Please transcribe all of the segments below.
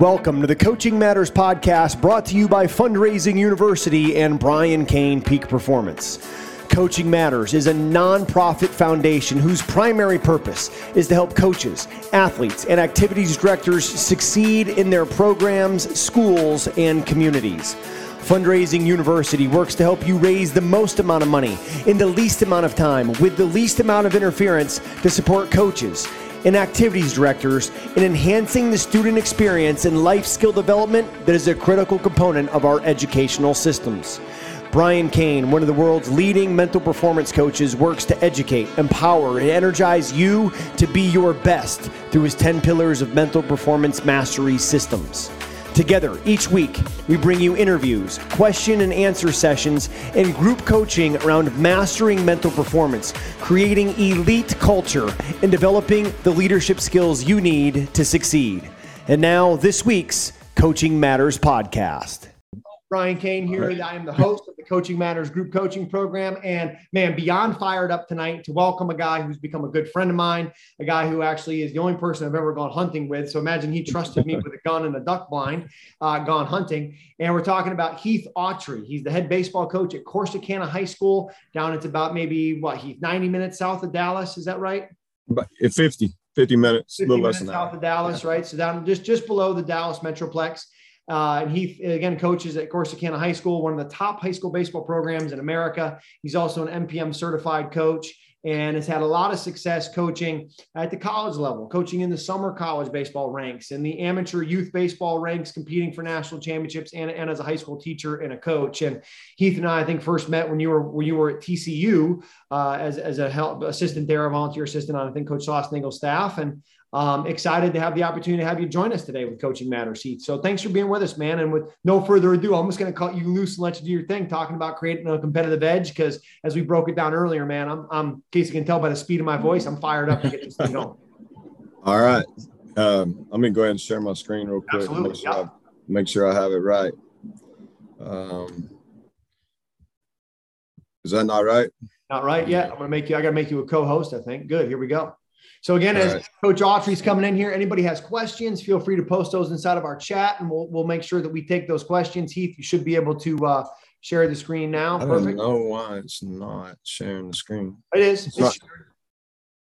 Welcome to the Coaching Matters podcast brought to you by Fundraising University and Brian Cain Peak Performance. Coaching Matters is a nonprofit foundation whose primary purpose is to help coaches, athletes, and activities directors succeed in their programs, schools, and communities. Fundraising University works to help you raise the most amount of money in the least amount of time with the least amount of interference to support coaches and activities directors in enhancing the student experience and life skill development that is a critical component of our educational systems. Brian Cain, one of the world's leading mental performance coaches, works to educate, empower, and energize you to be your best through his 10 pillars of mental performance mastery systems. Together, each week, we bring you interviews, question and answer sessions, and group coaching around mastering mental performance, creating elite culture, and developing the leadership skills you need to succeed. And now, this week's Coaching Matters podcast. Brian Cain here. I am the host of the Coaching Matters Group Coaching Program. And man, beyond fired up tonight to welcome a guy who's become a good friend of mine, a guy who actually is the only person I've ever gone hunting with. So imagine he trusted me with a gun and a duck blind, uh, gone hunting. And we're talking about Heath Autrey. He's the head baseball coach at Corsicana High School down. It's about maybe what, Heath, 90 minutes south of Dallas. Is that right? But 50, 50 minutes, 50 a little minutes less than south that. of Dallas, right? So down just just below the Dallas Metroplex. Uh, and he again coaches at Corsicana High School, one of the top high school baseball programs in America. He's also an MPM certified coach and has had a lot of success coaching at the college level, coaching in the summer college baseball ranks and the amateur youth baseball ranks, competing for national championships, and, and as a high school teacher and a coach. And Heath and I, I think, first met when you were when you were at TCU uh, as, as a help assistant there, a volunteer assistant on I think Coach Schlossnagle's staff, and um, excited to have the opportunity to have you join us today with Coaching Matters Heath. So thanks for being with us, man. And with no further ado, I'm just going to cut you loose and let you do your thing, talking about creating a competitive edge. Because as we broke it down earlier, man, I'm, I'm in case you can tell by the speed of my voice, I'm fired up to get this thing going. All right. Um, I'm gonna go ahead and share my screen real quick. Absolutely, Make sure, yeah. I, make sure I have it right. Um, is that not right? Not right yet. I'm going to make you. I got to make you a co-host. I think. Good. Here we go. So again, All as right. Coach Autrey's coming in here, anybody has questions, feel free to post those inside of our chat, and we'll we'll make sure that we take those questions. Heath, you should be able to uh, share the screen now. I don't know why it's not sharing the screen. It is. It's not-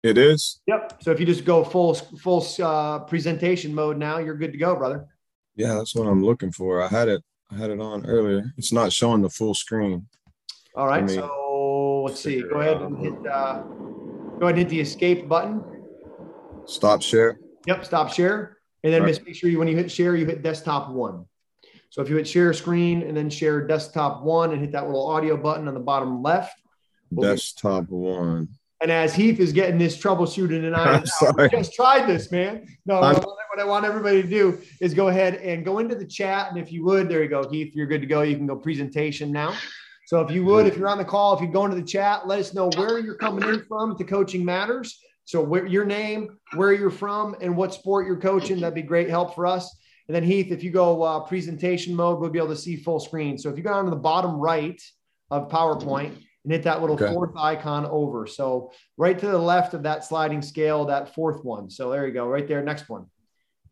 It is. Yep. So if you just go full full uh, presentation mode now, you're good to go, brother. Yeah, that's what I'm looking for. I had it. I had it on earlier. It's not showing the full screen. All right. So let's see. Go ahead and hit. Uh, go ahead and hit the escape button. Stop share. Yep. Stop share, and then just make sure you when you hit share, you hit desktop one. So if you hit share screen and then share desktop one and hit that little audio button on the bottom left. We'll be- Desktop one. And as Heath is getting this troubleshooting tonight, I'm just tried this, man. No, I'm- what I want everybody to do is go ahead and go into the chat. And if you would, there you go, Heath, you're good to go. You can go presentation now. So if you would, if you're on the call, if you go into the chat, let us know where you're coming in from to Coaching Matters. So where your name, where you're from, and what sport you're coaching. That'd be great help for us. And then Heath, if you go uh, presentation mode, we'll be able to see full screen. So if you go down to the bottom right of PowerPoint and hit that little Okay. fourth icon over. So right to the left of that sliding scale, that fourth one. So there you go, right there. Next one.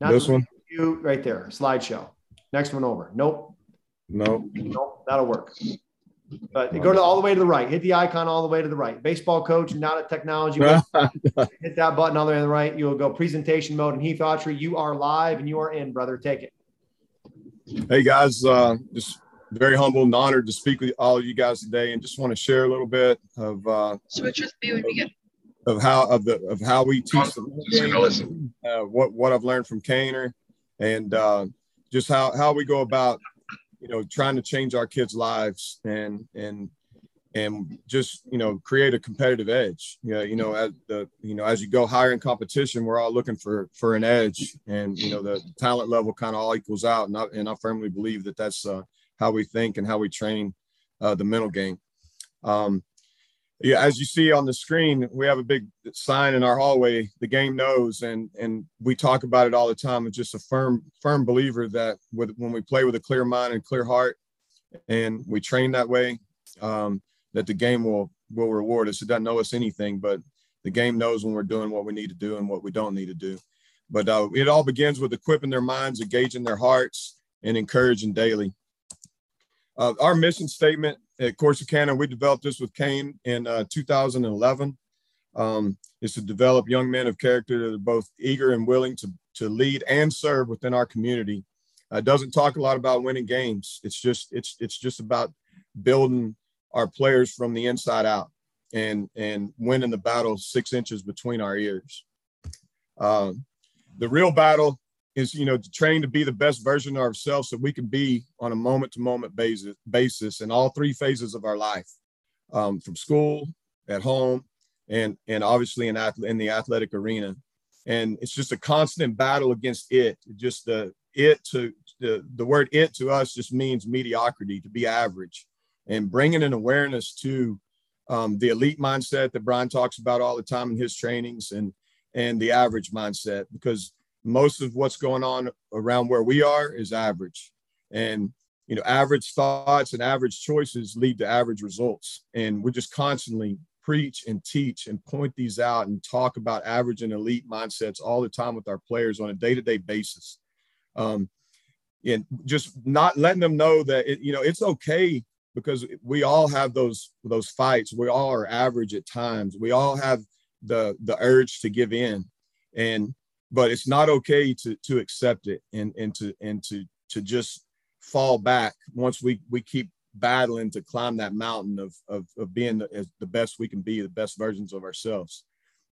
Not This one? You right there, slideshow. Next one over. Nope, Nope. nope, that'll work. But go to all the way to the right. Hit the icon all the way to the right. Baseball coach, not a technology. hit that button all the way to the right. You will go presentation mode. And Heath Autrey, you are live and you are in, brother. Take it. Hey guys, uh, just very humbled and honored to speak with all of you guys today, and just want to share a little bit of uh, Switch with me when we get. of how of the of how we teach the Signal listen. uh, what what I've learned from Kaner, and uh, just how how we go about you know trying to change our kids' lives and and and just you know create a competitive edge. Yeah, you know as the you know as you go higher in competition, we're all looking for for an edge, and you know the talent level kind of all equals out, and I, and I firmly believe that that's uh, how we think and how we train uh, the mental game. Um, yeah, as you see on the screen, we have a big sign in our hallway. The game knows, and and we talk about it all the time. It's just a firm firm believer that with when we play with a clear mind and clear heart, and we train that way, um, that the game will will reward us. It doesn't know us anything, but the game knows when we're doing what we need to do and what we don't need to do. but uh, it all begins with equipping their minds, engaging their hearts, and encouraging daily. Uh, our mission statement at Corsicana, we developed this with Cain in uh, 2011, um, to develop young men of character that are both eager and willing to, to lead and serve within our community. Uh, doesn't talk a lot about winning games. It's just it's it's just about building our players from the inside out and and winning the battle six inches between our ears. Um, the real battle is you know to train to be the best version of ourselves so we can be on a moment to moment basis basis in all three phases of our life um, from school at home and and obviously in, in the athletic arena. And it's just a constant battle against it just the it to the, the word it to us just means mediocrity to be average. And bringing an awareness to um, the elite mindset that brian talks about all the time in his trainings and and the average mindset because most of what's going on around where we are is average. And you know average thoughts and average choices lead to average results. And we're just constantly preach and teach and point these out and talk about average and elite mindsets all the time with our players on a day-to-day basis. Um, and just not letting them know that it, you know it's okay because we all have those those fights. We all are average at times. We all have the the urge to give in. And but it's not okay to to accept it and and to and to to just fall back once we we keep battling to climb that mountain of of, of being the, the best we can be the best versions of ourselves.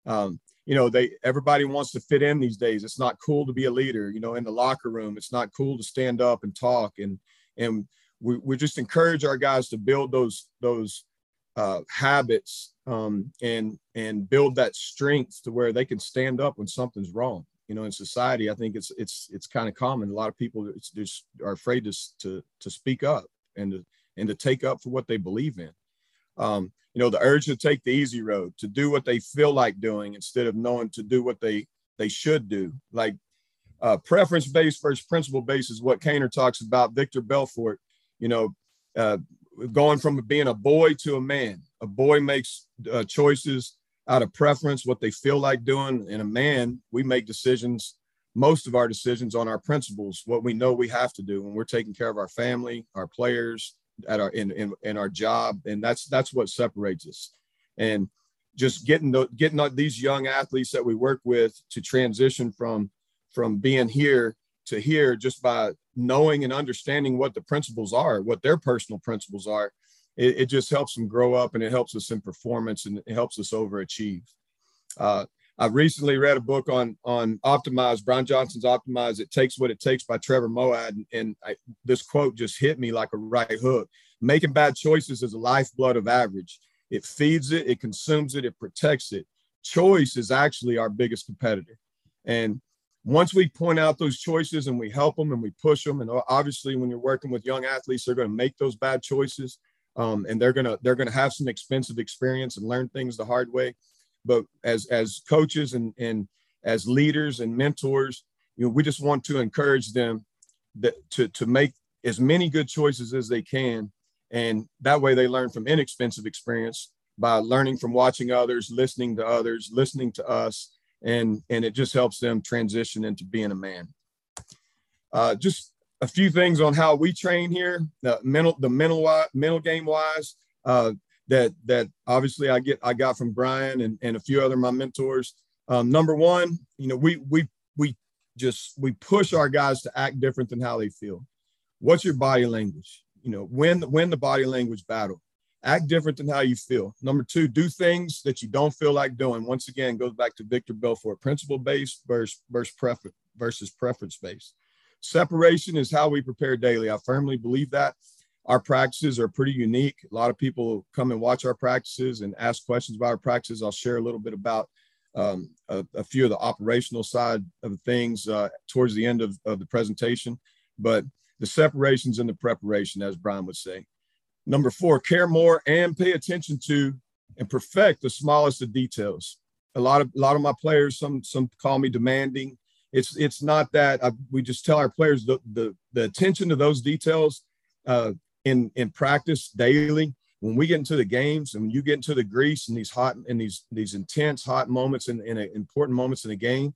Um, you know they everybody wants to fit in these days. It's not cool to be a leader you know in the locker room. It's not cool to stand up and talk. And and we, we just encourage our guys to build those those uh, habits um, and and build that strength to where they can stand up when something's wrong you know in society i think it's it's it's kind of common. A lot of people just are afraid to, to to speak up and to and to take up for what they believe in. Um, you know the urge to take the easy road to do what they feel like doing instead of knowing to do what they they should do. Like uh, preference based versus principle based is what Kaner talks about victor belfort you know uh, going from being a boy to a man. A boy makes uh, choices out of preference, what they feel like doing. And a man, we make decisions, most of our decisions on our principles, what we know we have to do when we're taking care of our family, our players, at our in, in, in our job. And that's that's what separates us. And just getting the, getting these young athletes that we work with to transition from from being here to here just by knowing and understanding what the principles are, what their personal principles are, it, it, just helps them grow up and it helps us in performance and it helps us overachieve. Uh, I recently read a book on on Optimize, Brian Johnson's Optimize. It takes what it takes by Trevor Moawad, and, and I, this quote just hit me like a right hook. Making bad choices is the lifeblood of average. It feeds it, it consumes it, it protects it. Choice is actually our biggest competitor, and once we point out those choices and we help them and we push them, and obviously when you're working with young athletes, they're going to make those bad choices um, and they're gonna they're gonna have some expensive experience and learn things the hard way. But as as coaches and and as leaders and mentors, you know, we just want to encourage them that to to make as many good choices as they can, and that way they learn from inexpensive experience by learning from watching others, listening to others, listening to us, and and it just helps them transition into being a man. Uh, just a few things on how we train here, the mental, the mental, mental game wise, uh, that that obviously I get I got from Brian and, and a few other my mentors. Um, number one, you know, we we we just we push our guys to act different than how they feel. What's your body language? You know, win win the body language battle. Act different than how you feel. Number two, do things that you don't feel like doing. Once again, goes back to Victor Belfort, principle based versus versus preference versus preference based. Separation is how we prepare daily. I firmly believe that. Our practices are pretty unique. A lot of people come and watch our practices and ask questions about our practices. I'll share a little bit about um, a, a, few of the operational side of things uh, towards the end of, of the presentation. But the separations and the preparation, as Brian would say. Number four, care more and pay attention to and perfect the smallest of details. A lot of a lot of my players, some some call me demanding it's it's not that uh, we just tell our players the, the, the attention to those details uh, in in practice daily. When we get into the games and when you get into the grease and these hot and these these intense hot moments and in, in important moments in the game,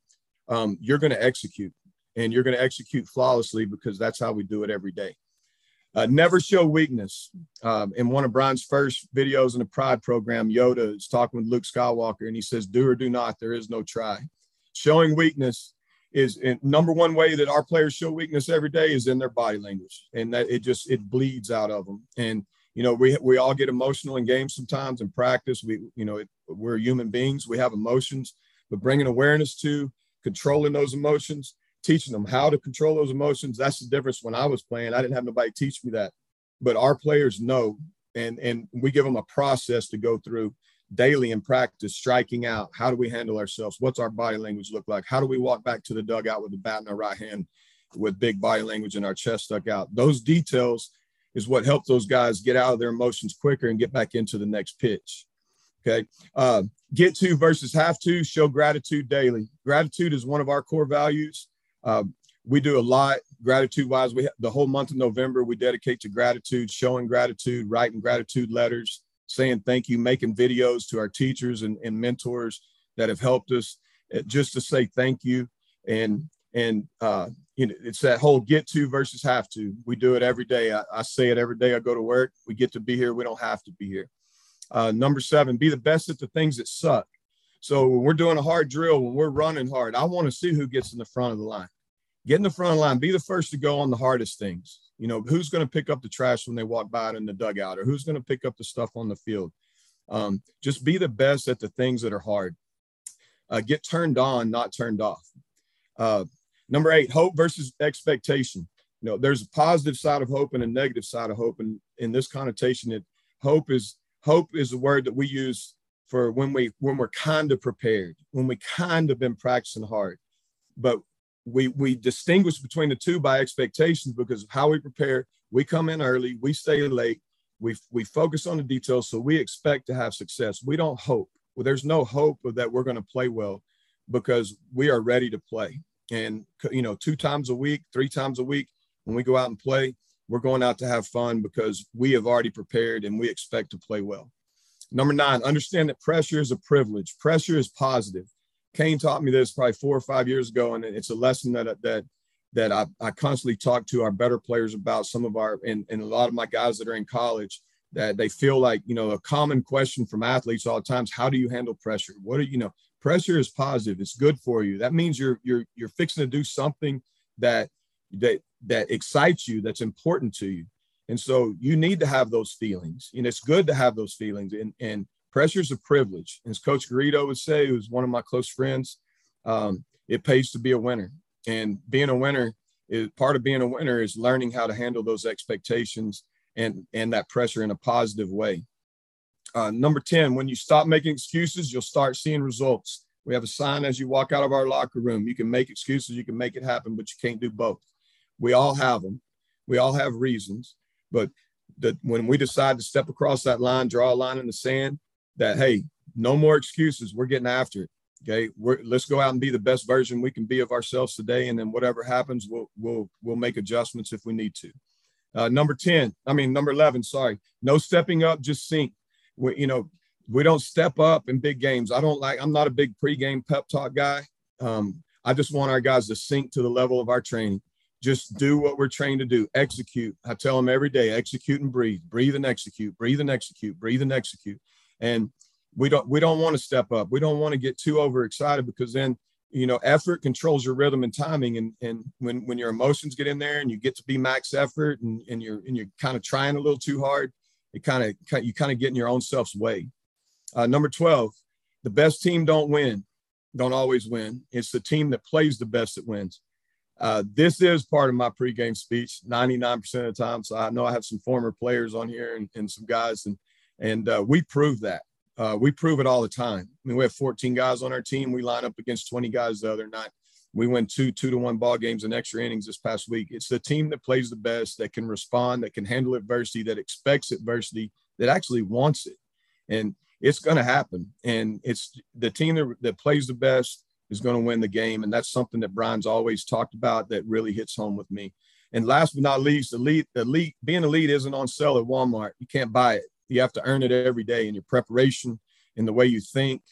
um, you're going to execute and you're going to execute flawlessly because that's how we do it every day. Uh, never show weakness. Um, in one of Brian's first videos in the Pride program, Yoda is talking with Luke Skywalker, and he says, "Do or do not. There is no try." Showing weakness is number one way that our players show weakness every day is in their body language, and that it just it bleeds out of them. And you know, we we all get emotional in games sometimes in practice. We you know it, we're human beings. We have emotions, but bringing awareness to controlling those emotions teaching them how to control those emotions. That's the difference. When I was playing, I didn't have nobody teach me that, but our players know, and and we give them a process to go through daily in practice, striking out. How do we handle ourselves? What's our body language look like? How do we walk back to the dugout with the bat in our right hand, with big body language and our chest stuck out? Those details is what helped those guys get out of their emotions quicker and get back into the next pitch. Okay. Uh, get to versus have to show gratitude daily. Gratitude is one of our core values. Uh, we do a lot gratitude wise. We the whole month of November we dedicate to gratitude, showing gratitude, writing gratitude letters, saying thank you, making videos to our teachers and, and mentors that have helped us uh, just to say thank you. And and uh, you know it's that whole get to versus have to. We do it every day. I, I say it every day. I go to work. We get to be here. We don't have to be here. Uh, number seven, be the best at the things that suck. So when we're doing a hard drill, when we're running hard, I want to see who gets in the front of the line get in the front line, be the first to go on the hardest things. You know, who's going to pick up the trash when they walk by it in the dugout, or who's going to pick up the stuff on the field? Um, just be the best at the things that are hard. Uh, get turned on, not turned off. Uh, number eight, hope versus expectation. You know, there's a positive side of hope and a negative side of hope, and in this connotation, it hope is hope is a word that we use for when we when we're kind of prepared, when we kind of been practicing hard. But we we distinguish between the two by expectations because of how we prepare. We come in early, we stay late, we we focus on the details, so we expect to have success. We don't hope. Well, there's no hope that we're going to play well because we are ready to play. And you know, two times a week, three times a week, when we go out and play, we're going out to have fun because we have already prepared and we expect to play well. Number nine, understand that pressure is a privilege. Pressure is positive. Cain taught me this probably four or five years ago, and it's a lesson that that that I, I constantly talk to our better players about. Some of our and, and a lot of my guys that are in college that they feel like you know a common question from athletes all the times: How do you handle pressure? What are you know? Pressure is positive. It's good for you. That means you're you're you're fixing to do something that that that excites you. That's important to you. And so you need to have those feelings. And it's good to have those feelings. And and pressure is a privilege. As Coach Garrido would say, who's one of my close friends, um, it pays to be a winner. And being a winner is part of being a winner is learning how to handle those expectations and, and that pressure in a positive way. Uh, number 10, when you stop making excuses, you'll start seeing results. We have a sign as you walk out of our locker room. You can make excuses, you can make it happen, but you can't do both. We all have them. We all have reasons. But that when we decide to step across that line, draw a line in the sand, that hey, no more excuses. We're getting after it. Okay, we're, let's go out and be the best version we can be of ourselves today, and then whatever happens, we'll we'll we'll make adjustments if we need to. Uh, number ten, I mean number eleven. Sorry, no stepping up, just sink. We, you know, we don't step up in big games. I don't like. I'm not a big pregame pep talk guy. Um, I just want our guys to sink to the level of our training. Just do what we're trained to do. Execute. I tell them every day: execute and breathe. Breathe and execute. Breathe and execute. Breathe and execute and we don't we don't want to step up. We don't want to get too overexcited because then you know effort controls your rhythm and timing. And and when when your emotions get in there and you get to be max effort and, and you're and you're kind of trying a little too hard it kind of you kind of get in your own self's way. Uh, number 12 the best team don't win don't always win. It's the team that plays the best that wins. Uh, this is part of my pregame speech 99% of the time. So i know i have some former players on here and, and some guys and and uh, we prove that. Uh, we prove it all the time. I mean, we have 14 guys on our team. We line up against 20 guys the other night. We win two two to one ball games and extra innings this past week. It's the team that plays the best, that can respond, that can handle adversity, that expects adversity, that actually wants it, and it's going to happen. And it's the team that, that plays the best is going to win the game, and that's something that Brian's always talked about that really hits home with me. And last but not least, elite, elite, being elite isn't on sale at Walmart. You can't buy it you have to earn it every day in your preparation, in the way you think,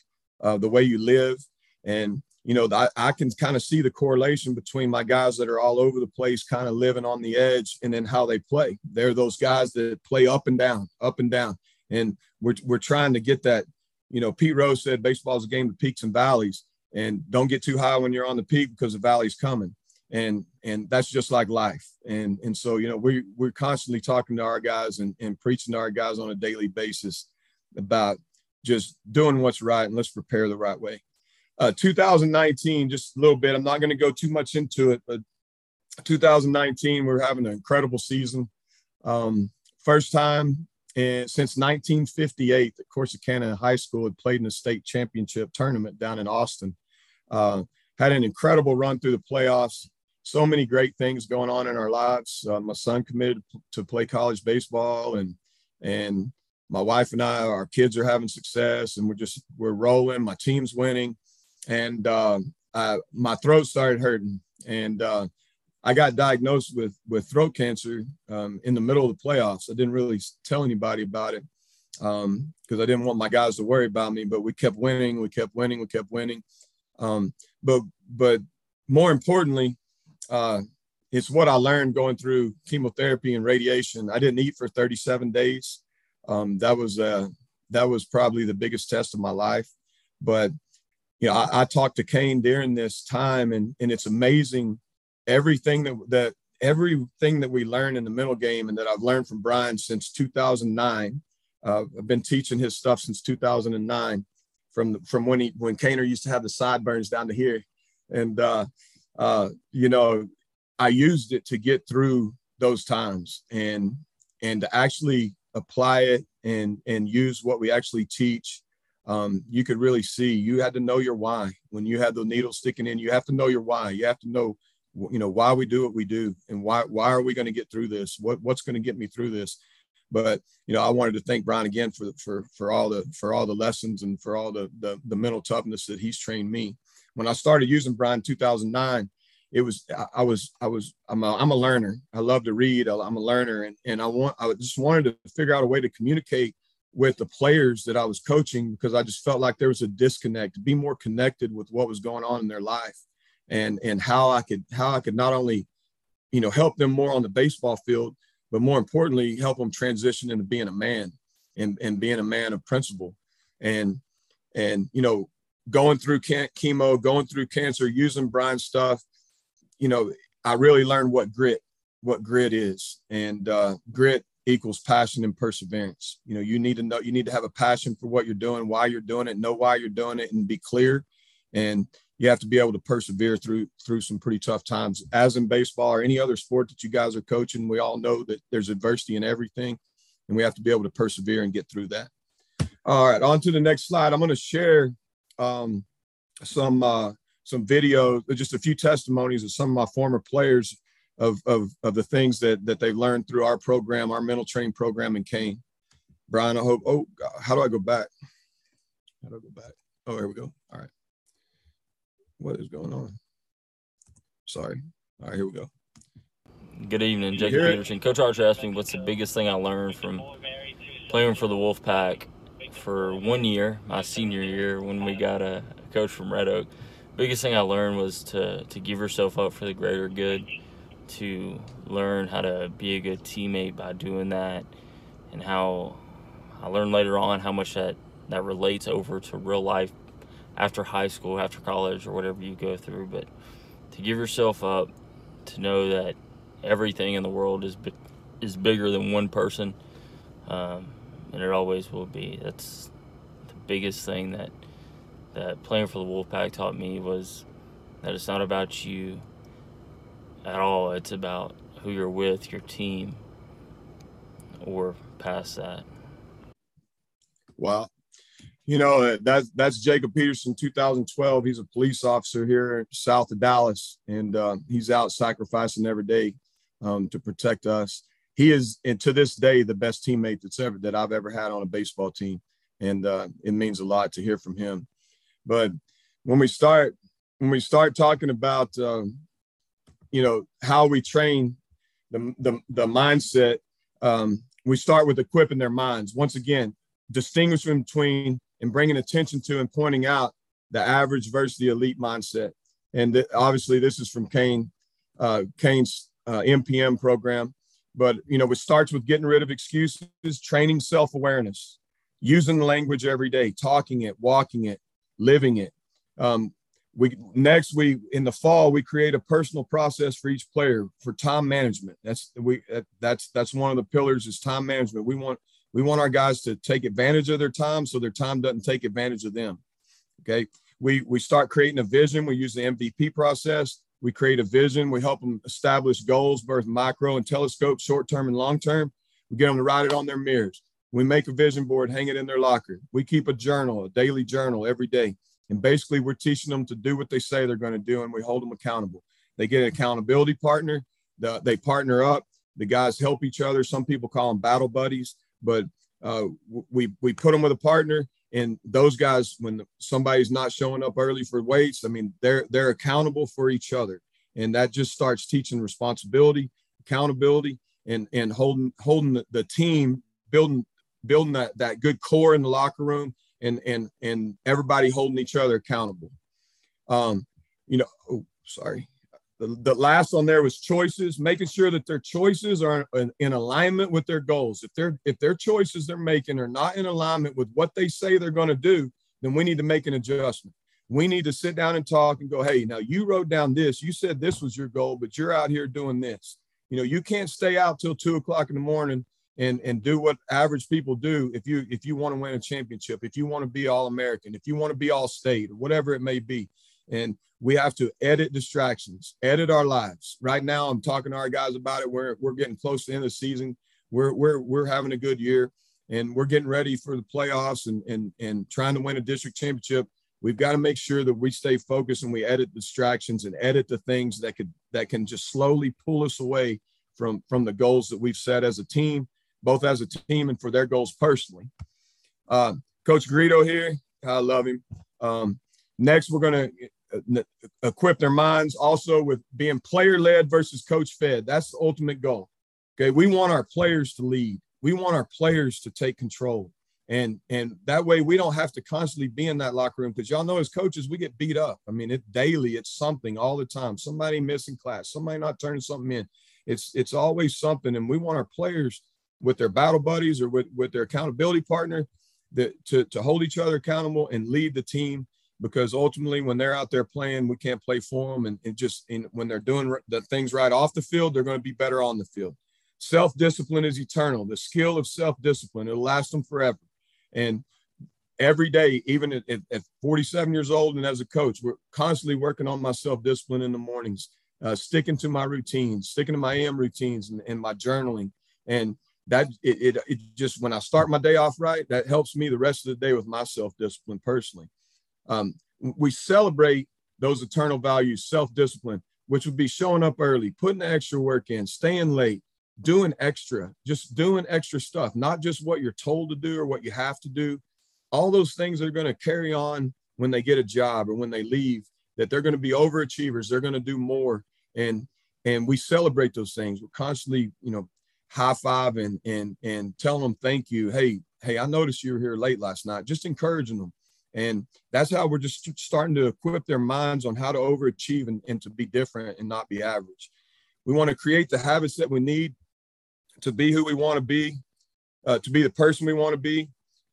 uh, the way you live. And you know, I, I can kind of see the correlation between my guys that are all over the place, kind of living on the edge, and then how they play. They're those guys that play up and down, up and down. And we're, we're trying to get that. You know, Pete Rose said baseball is a game of peaks and valleys, and don't get too high when you're on the peak because the valley's coming. And and that's just like life. And and so you know we we're constantly talking to our guys and, and preaching to our guys on a daily basis about just doing what's right and let's prepare the right way. Uh, 2019, just a little bit. I'm not going to go too much into it, but 2019, we're having an incredible season. Um, first time in, since 1958 that Corsicana High School had played in a state championship tournament down in Austin. Uh, had an incredible run through the playoffs. So many great things going on in our lives. Uh, my son committed to play college baseball, and and my wife and I, our kids are having success, and we're just we're rolling. My team's winning and uh, I, my throat started hurting, and uh, I got diagnosed with with throat cancer um, in the middle of the playoffs. I didn't really tell anybody about it because um, I didn't want my guys to worry about me. But we kept winning, we kept winning, we kept winning. Um, but but more importantly, uh, it's what I learned going through chemotherapy and radiation. I didn't eat for 37 days. Um, that was uh, that was probably the biggest test of my life. But you know, I, I talked to Cain during this time, and and it's amazing everything that that everything that we learn in the middle game and that I've learned from Brian since 2009. Uh, I've been teaching his stuff since 2009, from from when he when Kaner used to have the sideburns down to here, and uh, uh, you know, I used it to get through those times and and to actually apply it and and use what we actually teach um, you could really see you had to know your why. When you had the needle sticking in you have to know your why. You have to know you know why we do what we do and why why are we going to get through this? What what's going to get me through this? But you know i wanted to thank brian again for for for all the for all the lessons and for all the the, the mental toughness that he's trained me. When i started using brian 2009 it was I was I was I'm a, I'm a learner. I love to read. I'm a learner, and and I want I just wanted to figure out a way to communicate with the players that I was coaching because I just felt like there was a disconnect, to be more connected with what was going on in their life and and how I could how I could not only you know help them more on the baseball field, but more importantly help them transition into being a man and and being a man of principle and and you know going through chemo, going through cancer, using Brian stuff, you know, I really learned what grit what grit is and uh, grit equals passion and perseverance. You know, you need to know, you need to have a passion for what you're doing, why you're doing it, know why you're doing it, and be clear. And you have to be able to persevere through through some pretty tough times. As in baseball or any other sport that you guys are coaching, we all know that there's adversity in everything, and we have to be able to persevere and get through that. All right, on to the next slide. I'm going to share um, some uh, some videos, just a few testimonies of some of my former players of, of, of the things that, that they learned through our program, our mental training program in Cain. Brian, I hope, oh, how do I go back? How do I go back? Oh, here we go. All right. What is going on? Sorry. All right, here we go. Good evening, Jacob Peterson. Coach Arch asked me what's the biggest thing I learned from playing for the Wolfpack for one year, my senior year, when we got a coach from Red Oak. Biggest thing I learned was to to give yourself up for the greater good to learn how to be a good teammate by doing that and how I learned later on how much that that relates over to real life after high school, after college, or whatever you go through. But to give yourself up, to know that everything in the world is is bigger than one person, um, and it always will be. That's the biggest thing that that playing for the Wolfpack taught me was that it's not about you at all. It's about who you're with, your team, or past that. Wow. You know, that's that's Jacob Peterson, 2012. He's a police officer here south of Dallas, and uh, he's out sacrificing every day um, to protect us. He is, and to this day, the best teammate that's ever that I've ever had on a baseball team, and uh, it means a lot to hear from him. But when we start when we start talking about um, you know how we train the the, the mindset um, we start with equipping their minds once again distinguishing between and bringing attention to and pointing out the average versus the elite mindset. And th- obviously, this is from Cain, uh, Cain's uh, MPM program. But you know, it starts with getting rid of excuses, training self-awareness, using language every day, talking it, walking it, living it. Um, we next we in the fall we create a personal process for each player for time management. That's we that's that's one of the pillars is time management. We want we want our guys to take advantage of their time so their time doesn't take advantage of them. Okay. We we start creating a vision. We use the MVP process. We create a vision. We help them establish goals, both micro and telescope, short term and long term. We get them to write it on their mirrors. We make a vision board, hang it in their locker. We keep a journal, a daily journal every day. And basically, we're teaching them to do what they say they're going to do, and we hold them accountable. They get an accountability partner. The, they partner up. The guys help each other. Some people call them battle buddies, but uh, we we put them with a partner, and those guys, when somebody's not showing up early for weights, I mean, they're they're accountable for each other, and that just starts teaching responsibility, accountability, and and holding holding the, the team, building building that that good core in the locker room and and and everybody holding each other accountable. Um, you know, oh, sorry. The, the last on there was choices, making sure that their choices are in, in alignment with their goals. If they're if their choices they're making are not in alignment with what they say they're going to do, then we need to make an adjustment. We need to sit down and talk and go, hey, now you wrote down this. You said this was your goal, but you're out here doing this. You know, you can't stay out till two o'clock in the morning and and do what average people do. If you if you want to win a championship if you want to be all american if you want to be all state whatever it may be and we have to edit distractions edit our lives. Right now i'm talking to our guys about it. We're, we're getting close to the end of the season. We're we're we're having a good year and we're getting ready for the playoffs and and and trying to win a district championship. We've got to make sure that we stay focused and we edit distractions and edit the things that could that can just slowly pull us away from from the goals that we've set as a team both as a team and for their goals personally. Uh, Coach Garrido here, I love him. Um, next, we're going to uh, equip their minds also with being player led versus coach fed. That's the ultimate goal. Okay, we want our players to lead. We want our players to take control, and and that way we don't have to constantly be in that locker room because y'all know as coaches we get beat up. I mean, it daily. It's something all the time. Somebody missing class. Somebody not turning something in. It's it's always something, and we want our players with their battle buddies or with, with their accountability partner that, to, to hold each other accountable and lead the team. Because ultimately when they're out there playing we can't play for them. And, and just in, when they're doing the things right off the field they're going to be better on the field. Self-discipline is eternal. The skill of self-discipline it'll last them forever. And every day even at, at 47 years old and as a coach we're constantly working on my self-discipline in the mornings uh, sticking to my routines sticking to my am routines and, and my journaling. And that it, it, it just when I start my day off right, that helps me the rest of the day with my self discipline personally. Um, we celebrate those eternal values, self discipline, which would be showing up early, putting the extra work in, staying late, doing extra, just doing extra stuff, not just what you're told to do or what you have to do. All those things are going to carry on when they get a job or when they leave, that they're going to be overachievers, they're going to do more. And and we celebrate those things. We're constantly, you know, high five and and and tell them thank you. Hey, hey, I noticed you were here late last night. Just encouraging them. And that's how we're just starting to equip their minds on how to overachieve and, and to be different and not be average. We want to create the habits that we need to be who we want to be, uh, to be the person we want to be,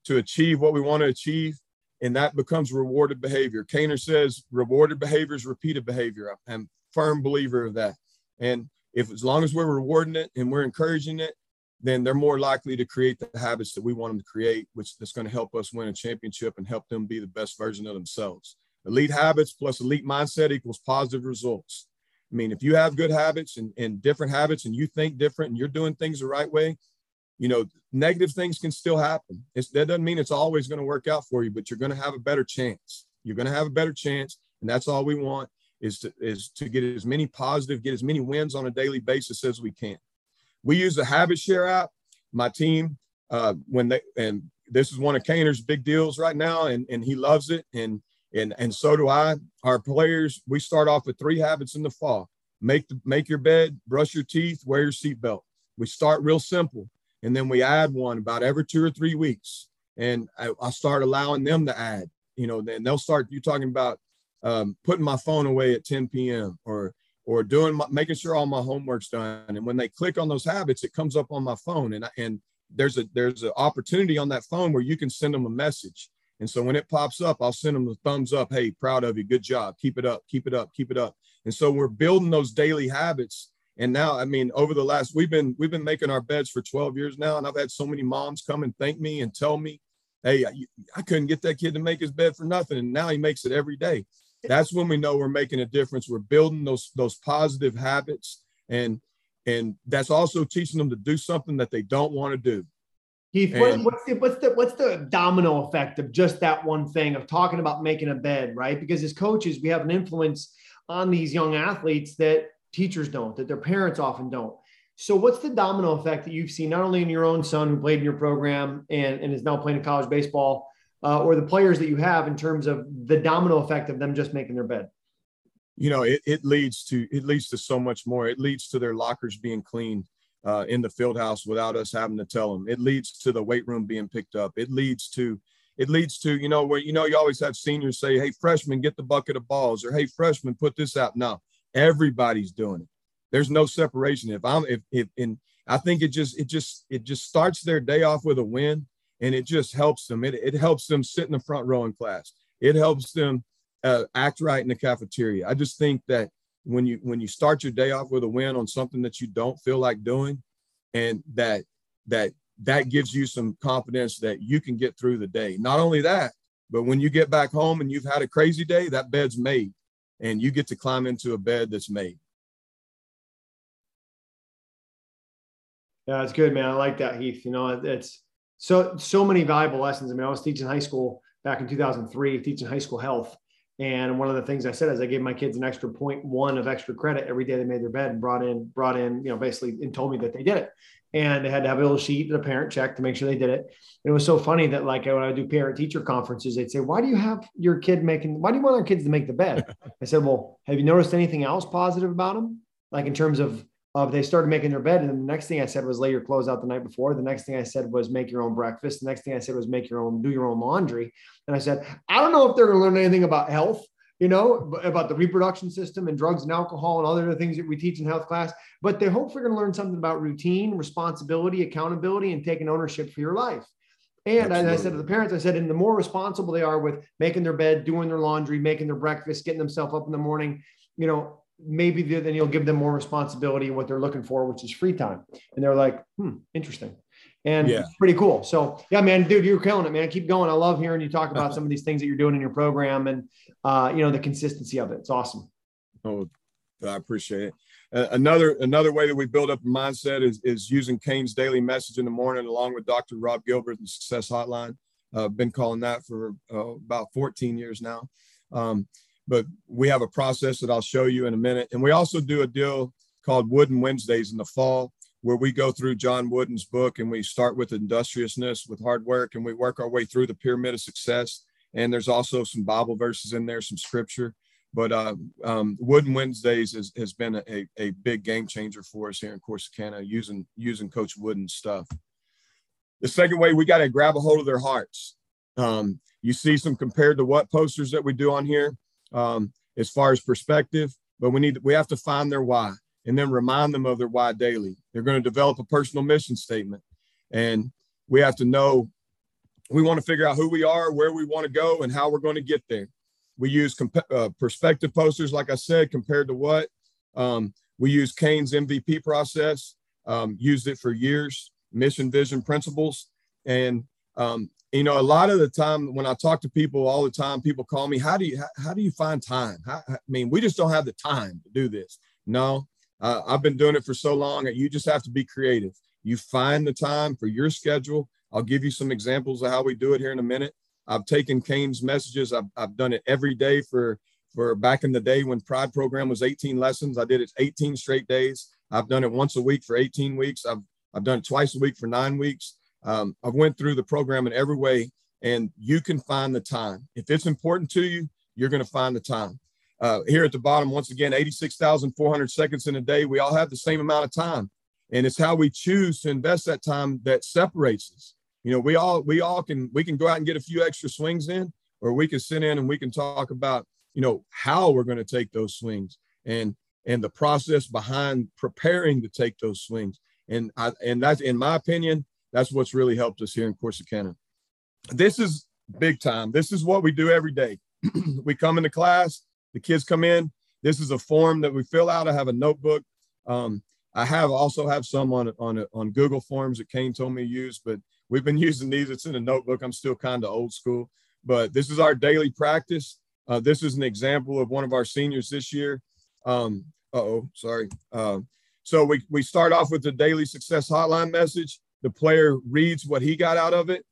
to achieve what we want to achieve. And that becomes rewarded behavior. Kaner says rewarded behavior is repeated behavior. I'm a firm believer of that. And if as long as we're rewarding it and we're encouraging it, then they're more likely to create the habits that we want them to create, which is going to help us win a championship and help them be the best version of themselves. Elite habits plus elite mindset equals positive results. I mean, if you have good habits and, and different habits and you think different and you're doing things the right way, you know, negative things can still happen. It's, that doesn't mean it's always going to work out for you, but you're going to have a better chance. You're going to have a better chance. And that's all we want is to is to get as many positive, get as many wins on a daily basis as we can. We use the Habit Share app. My team, uh, when they and this is one of Kaner's big deals right now, and and he loves it, and and and so do I. Our players, we start off with three habits in the fall: make the make your bed, brush your teeth, wear your seatbelt. We start real simple, and then we add one about every two or three weeks, and I, I start allowing them to add you know, then they'll start you talking about um, putting my phone away at 10 p.m. or or doing my, making sure all my homework's done. And when they click on those habits, it comes up on my phone, and and there's a there's an opportunity on that phone where you can send them a message. And so when it pops up, I'll send them the thumbs up. Hey, proud of you. Good job. Keep it up. Keep it up. Keep it up. And so we're building those daily habits. And now, I mean, over the last, we've been we've been making our beds for 12 years now, and I've had so many moms come and thank me and tell me, "Hey, I, I couldn't get that kid to make his bed for nothing, and now he makes it every day." That's when we know we're making a difference. We're building those those positive habits, and and that's also teaching them to do something that they don't want to do. Heath, what, what's the what's the what's the domino effect of just that one thing of talking about making a bed, right? Because as coaches, we have an influence on these young athletes that teachers don't, that their parents often don't. So, what's the domino effect that you've seen not only in your own son who played in your program and, and is now playing in college baseball, uh, or the players that you have in terms of the domino effect of them just making their bed? You know, it, it leads to it leads to so much more. It leads to their lockers being cleaned uh, in the field house without us having to tell them. It leads to the weight room being picked up. It leads to it leads to you know where you know you always have seniors say, "Hey, freshman, get the bucket of balls," or "Hey, freshman, put this out." No, everybody's doing it. There's no separation. If I'm if if and I think it just it just it just starts their day off with a win, and it just helps them. It it helps them sit in the front row in class. It helps them uh, act right in the cafeteria. I just think that when you when you start your day off with a win on something that you don't feel like doing and that that that gives you some confidence that you can get through the day not only that but when you get back home and you've had a crazy day that bed's made and you get to climb into a bed that's made yeah that's good man i like that heath you know it's so so many valuable lessons i mean i was teaching high school back in 2003 teaching high school health and one of the things I said is I gave my kids an extra point one of extra credit every day they made their bed and brought in, brought in, you know, basically and told me that they did it. And they had to have a little sheet that a parent check to make sure they did it. And it was so funny that like when I do parent teacher conferences, they'd say, why do you have your kid making, why do you want our kids to make the bed? I said, well, have you noticed anything else positive about them? Like in terms of Uh, of they started making their bed. And the next thing I said was lay your clothes out the night before. The next thing I said was make your own breakfast. The next thing I said was make your own, do your own laundry. And I said, I don't know if they're going to learn anything about health, you know, about the reproduction system and drugs and alcohol and other things that we teach in health class, but they're hopefully going to learn something about routine, responsibility, accountability, and taking ownership for your life. And. I said to the parents, I said, and the more responsible they are with making their bed, doing their laundry, making their breakfast, getting themselves up in the morning, you know, maybe then you'll give them more responsibility what they're looking for, which is free time. And they're like, hmm, interesting. And yeah. pretty cool. So yeah, man, dude, you're killing it, man. Keep going. I love hearing you talk about some of these things that you're doing in your program and uh, you know, the consistency of it. It's awesome. Oh, I appreciate it. Uh, another another way that we build up a mindset is is using Cain's daily message in the morning, along with Dr. Rob Gilbert, and Success Hotline. I've uh, been calling that for uh, about 14 years now. Um, but we have a process that I'll show you in a minute. And we also do a deal called Wooden Wednesdays in the fall, where we go through John Wooden's book and we start with industriousness, with hard work, and we work our way through the pyramid of success. And there's also some Bible verses in there, some scripture. But uh, um, Wooden Wednesdays has, has been a, a big game changer for us here in Corsicana using using Coach Wooden's stuff. The second way, we got to grab a hold of their hearts. Um, you see some compared to what posters that we do on here um, as far as perspective, but we need we have to find their why and then remind them of their why daily. They're going to develop a personal mission statement, and we have to know we want to figure out who we are, where we want to go, and how we're going to get there. We use comp- uh, perspective posters, like I said, compared to what um, we use Cain's MVP process. Um, used it for years, mission, vision, principles, and um, you know, a lot of the time when I talk to people all the time, people call me, how do you, how, how do you find time? How, I mean, we just don't have the time to do this. No, uh, I've been doing it for so long. that You just have to be creative. You find the time for your schedule. I'll give you some examples of how we do it here in a minute. I've taken Cain's messages. I've, I've done it every day for, for back in the day when Pride program was 18 lessons. I did it 18 straight days. I've done it once a week for 18 weeks. I've, I've done it twice a week for nine weeks. Um, I've went through the program in every way, and you can find the time. If it's important to you, you're going to find the time. Uh, here at the bottom, once again, 86,400 seconds in a day. We all have the same amount of time, and it's how we choose to invest that time that separates us. You know, we all we all can we can go out and get a few extra swings in, or we can sit in and we can talk about, you know, how we're going to take those swings and and the process behind preparing to take those swings. And I and that's in my opinion, that's what's really helped us here in Corsicana. This is big time. This is what we do every day. we come into class, the kids come in. This is a form that we fill out. I have a notebook. Um, I have also have some on on on Google Forms that Cain told me to use, but we've been using these. It's in a notebook. I'm still kind of old school, but this is our daily practice. Uh, this is an example of one of our seniors this year. Um, oh, sorry. Uh, so we we start off with the daily success hotline message. The player reads what he got out of it.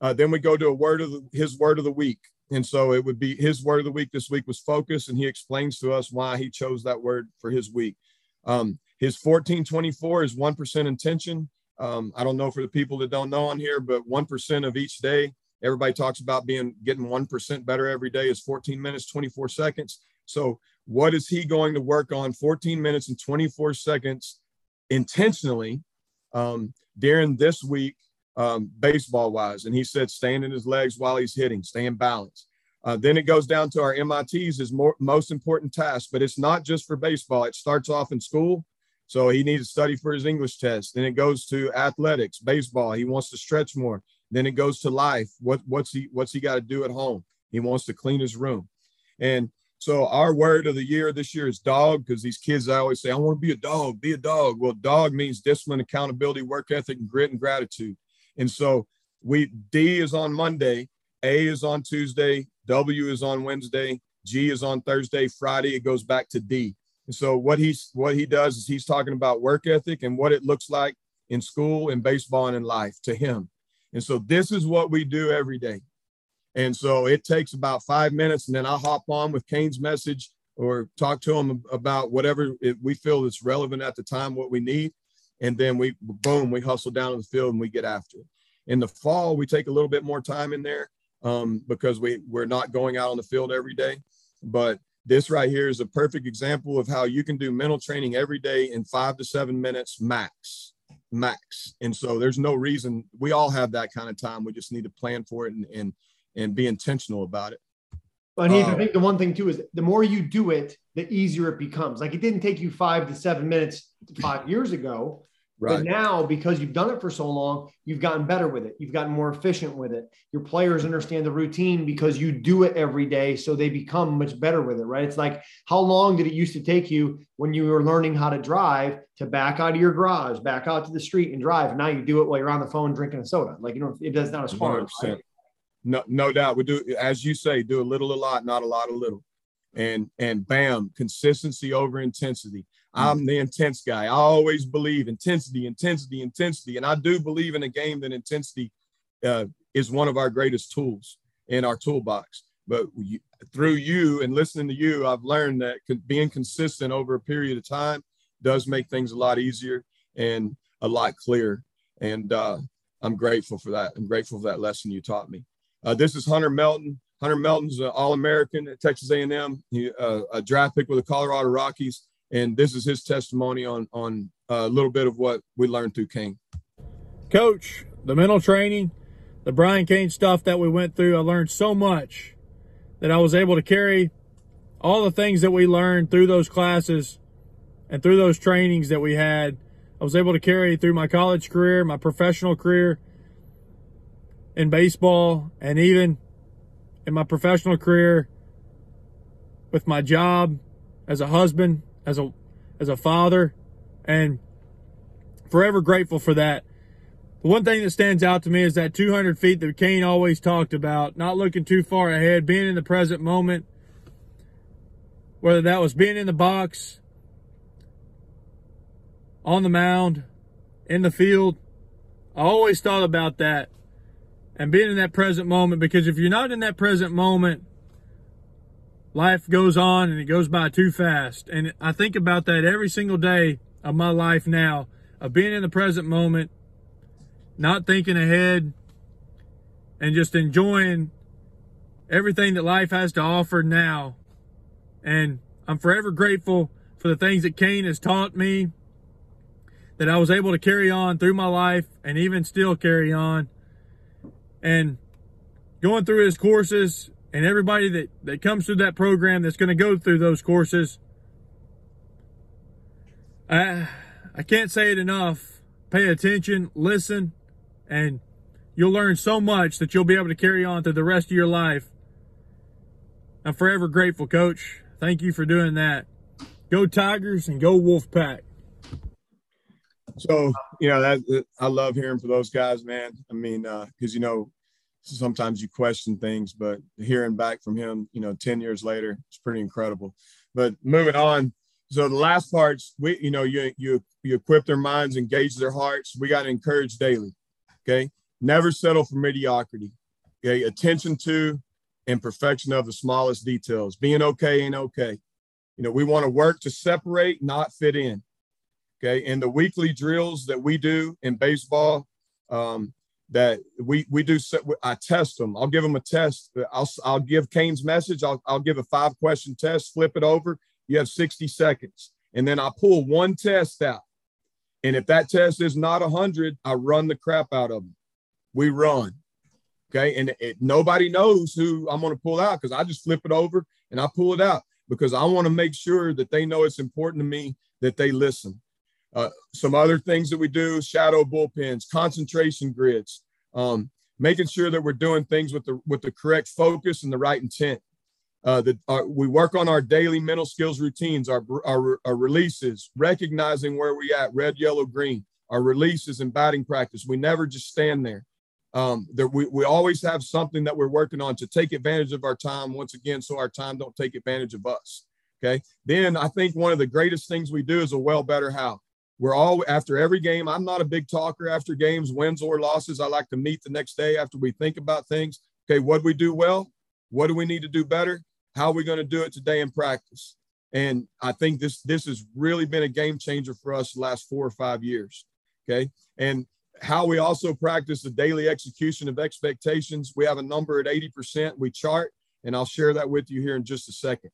Uh, then we go to a word of the, his word of the week. And so it would be his word of the week this week was focus, and he explains to us why he chose that word for his week. Um, his 1424 is 1% intention. Um, I don't know for the people that don't know on here, but 1% of each day. Everybody talks about being getting 1% better every day is 14 minutes, 24 seconds. So, what is he going to work on 14 minutes and 24 seconds intentionally um, during this week, um, baseball wise? And he said, stand in his legs while he's hitting, stay in balance. Uh, then it goes down to our MITs is more, most important task, but it's not just for baseball. It starts off in school. So he needs to study for his English test. Then it goes to athletics, baseball. He wants to stretch more. Then it goes to life. What, what's he what's he got to do at home? He wants to clean his room. And so our word of the year this year is dog because these kids I always say, I want to be a dog, be a dog. Well, dog means discipline, accountability, work ethic, and grit and gratitude. And so we D is on Monday, A is on Tuesday, W is on Wednesday, G is on Thursday, Friday it goes back to D. And so what he's what he does is he's talking about work ethic and what it looks like in school and baseball and in life to him. And so this is what we do every day. And so it takes about five minutes, and then I'll hop on with Cain's message or talk to him about whatever we feel is relevant at the time, what we need. And then we boom, we hustle down to the field and we get after it. In the fall, we take a little bit more time in there um, because we we're not going out on the field every day. But this right here is a perfect example of how you can do mental training every day in five to seven minutes max max and so there's no reason we all have that kind of time we just need to plan for it and and, and be intentional about it and I think the one thing too is the more you do it, the easier it becomes. Like it didn't take you five to seven minutes five years ago. Right. But now, because you've done it for so long, you've gotten better with it. You've gotten more efficient with it. Your players understand the routine because you do it every day. So they become much better with it, right? It's like how long did it used to take you when you were learning how to drive to back out of your garage, back out to the street and drive? Now you do it while you're on the phone drinking a soda. Like, you know, it does not as far. Right? No, no doubt. We do, as you say, do a little, a lot, not a lot, a little. And, and bam, consistency over intensity I'm the intense guy. I always believe intensity, intensity, intensity. And I do believe in a game that intensity uh, is one of our greatest tools in our toolbox. But you, through you and listening to you, I've learned that being consistent over a period of time does make things a lot easier and a lot clearer. And uh, I'm grateful for that. I'm grateful for that lesson you taught me. Uh, this is Hunter Melton. Hunter Melton's an All-American at Texas A&M. He, uh, a draft pick with the Colorado Rockies and this is his testimony on on a little bit of what we learned through Cain. Coach, the mental training, the Brian Cain stuff that we went through, I learned so much that I was able to carry all the things that we learned through those classes and through those trainings that we had. I was able to carry through my college career, my professional career in baseball, and even in my professional career with my job as a husband as a as a father and forever grateful for that. The one thing that stands out to me is that 200 feet that Cain always talked about, not looking too far ahead, being in the present moment, whether that was being in the box, on the mound, in the field. I always thought about that and being in that present moment because if you're not in that present moment, life goes on and it goes by too fast. And I think about that every single day of my life now, of being in the present moment, not thinking ahead, and just enjoying everything that life has to offer now. And I'm forever grateful for the things that Cain has taught me, that I was able to carry on through my life and even still carry on. And going through his courses and everybody that, that comes through that program that's going to go through those courses. I, I can't say it enough. Pay attention, listen, and you'll learn so much that you'll be able to carry on through the rest of your life. I'm forever grateful, Coach. Thank you for doing that. Go Tigers and go Wolfpack. So, you know, that I love hearing for those guys, man. I mean, because, uh, you know, sometimes you question things, but hearing back from him, you know, 10 years later, it's pretty incredible. But moving on. So the last parts, we, you know, you, you, you equip their minds, engage their hearts. We got to encourage daily. Okay. Never settle for mediocrity. Okay. Attention to and perfection of the smallest details. Being okay ain't okay. You know, we want to work to separate, not fit in. Okay. And the weekly drills that we do in baseball, um, that we we do I test them. I'll give them a test. I'll I'll give Cain's message. I'll I'll give a five question test. Flip it over. You have 60 seconds, and then I pull one test out. And if that test is not 100, I run the crap out of them. We run. Okay. And it, nobody knows who I'm going to pull out because I just flip it over and I pull it out because I want to make sure that they know it's important to me that they listen. Uh, some other things that we do shadow bullpens, concentration grids, um, making sure that we're doing things with the with the correct focus and the right intent. Uh, that uh, we work on our daily mental skills routines, our, our, our releases, recognizing where we at, red, yellow, green, our releases and batting practice. We never just stand there. Um, there we, we always have something that we're working on to take advantage of our time once again, so our time don't take advantage of us. Okay. Then I think one of the greatest things we do is a well, better, how. We're all after every game. I'm not a big talker after games, wins or losses. I like to meet the next day after we think about things. Okay, what we do well? What do we need to do better? How are we going to do it today in practice? And I think this this has really been a game changer for us the last four or five years. Okay. And how we also practice the daily execution of expectations. We have a number at 80%. We chart, and I'll share that with you here in just a second.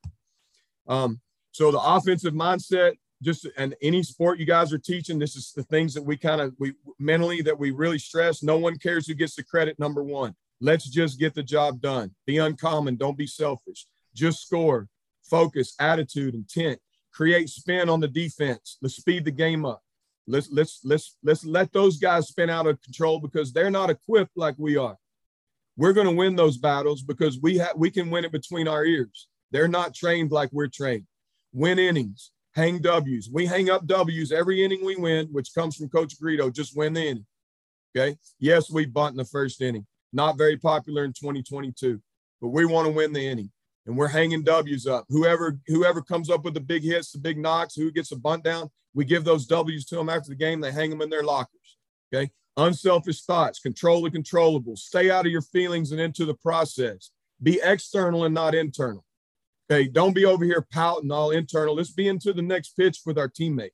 Um, so the offensive mindset, just and any sport you guys are teaching, this is the things that we kind of we mentally that we really stress. No one cares who gets the credit. Number one, let's just get the job done. Be uncommon. Don't be selfish. Just score. Focus, attitude, intent. Create spin on the defense. Let's speed the game up. Let's let's let's let's let those guys spin out of control because they're not equipped like we are. We're going to win those battles because we have we can win it between our ears. They're not trained like we're trained. Win innings hang W's. We hang up W's every inning we win, which comes from Coach Garrido. Just win the inning. Okay. Yes, we bunt in the first inning. Not very popular in 2022, but we want to win the inning. And we're hanging W's up. Whoever whoever comes up with the big hits, the big knocks, who gets a bunt down, we give those W's to them after the game. They hang them in their lockers. Okay. Unselfish thoughts, control the controllable, Stay out of your feelings and into the process. Be external and not internal. Okay, don't be over here pouting all internal. Let's be into the next pitch with our teammate.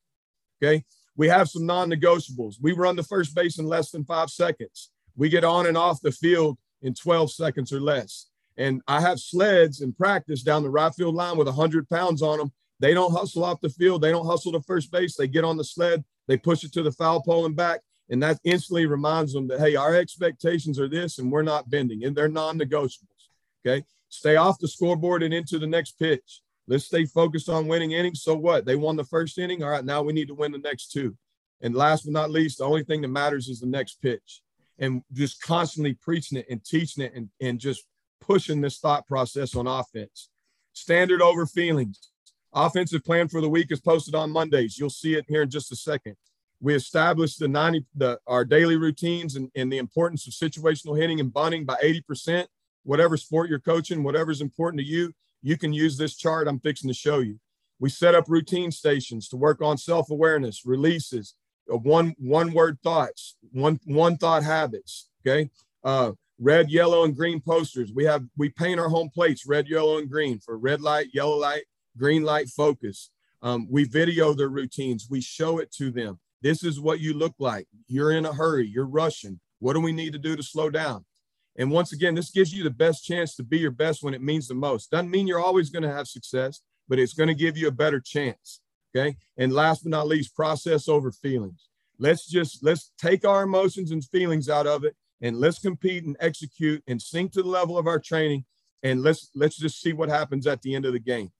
Okay, we have some non-negotiables. We run the first base in less than five seconds. We get on and off the field in 12 seconds or less. And I have sleds in practice down the right field line with 100 pounds on them. They don't hustle off the field. They don't hustle to first base. They get on the sled. They push it to the foul pole and back. And that instantly reminds them that, hey, our expectations are this and we're not bending and they're non negotiables. Okay. Stay off the scoreboard and into the next pitch. Let's stay focused on winning innings. So what? They won the first inning. All right, now we need to win the next two. And last but not least, the only thing that matters is the next pitch. And just constantly preaching it and teaching it and, and just pushing this thought process on offense. Standard over feelings. Offensive plan for the week is posted on Mondays. You'll see it here in just a second. We established the 90 the our daily routines and, and the importance of situational hitting and bunting by 80% whatever sport you're coaching, whatever's important to you, you can use this chart I'm fixing to show you. We set up routine stations to work on self-awareness, releases, uh, one one word thoughts, one one thought habits. Okay, uh, red, yellow, and green posters. We have we paint our home plates red, yellow, and green for red light, yellow light, green light focus. Um, we video their routines. We show it to them. This is what you look like. You're in a hurry. You're rushing. What do we need to do to slow down? And once again, this gives you the best chance to be your best when it means the most. Doesn't mean you're always going to have success, but it's going to give you a better chance. Okay. And last but not least, process over feelings. Let's just let's take our emotions and feelings out of it and let's compete and execute and sink to the level of our training and let's let's just see what happens at the end of the game.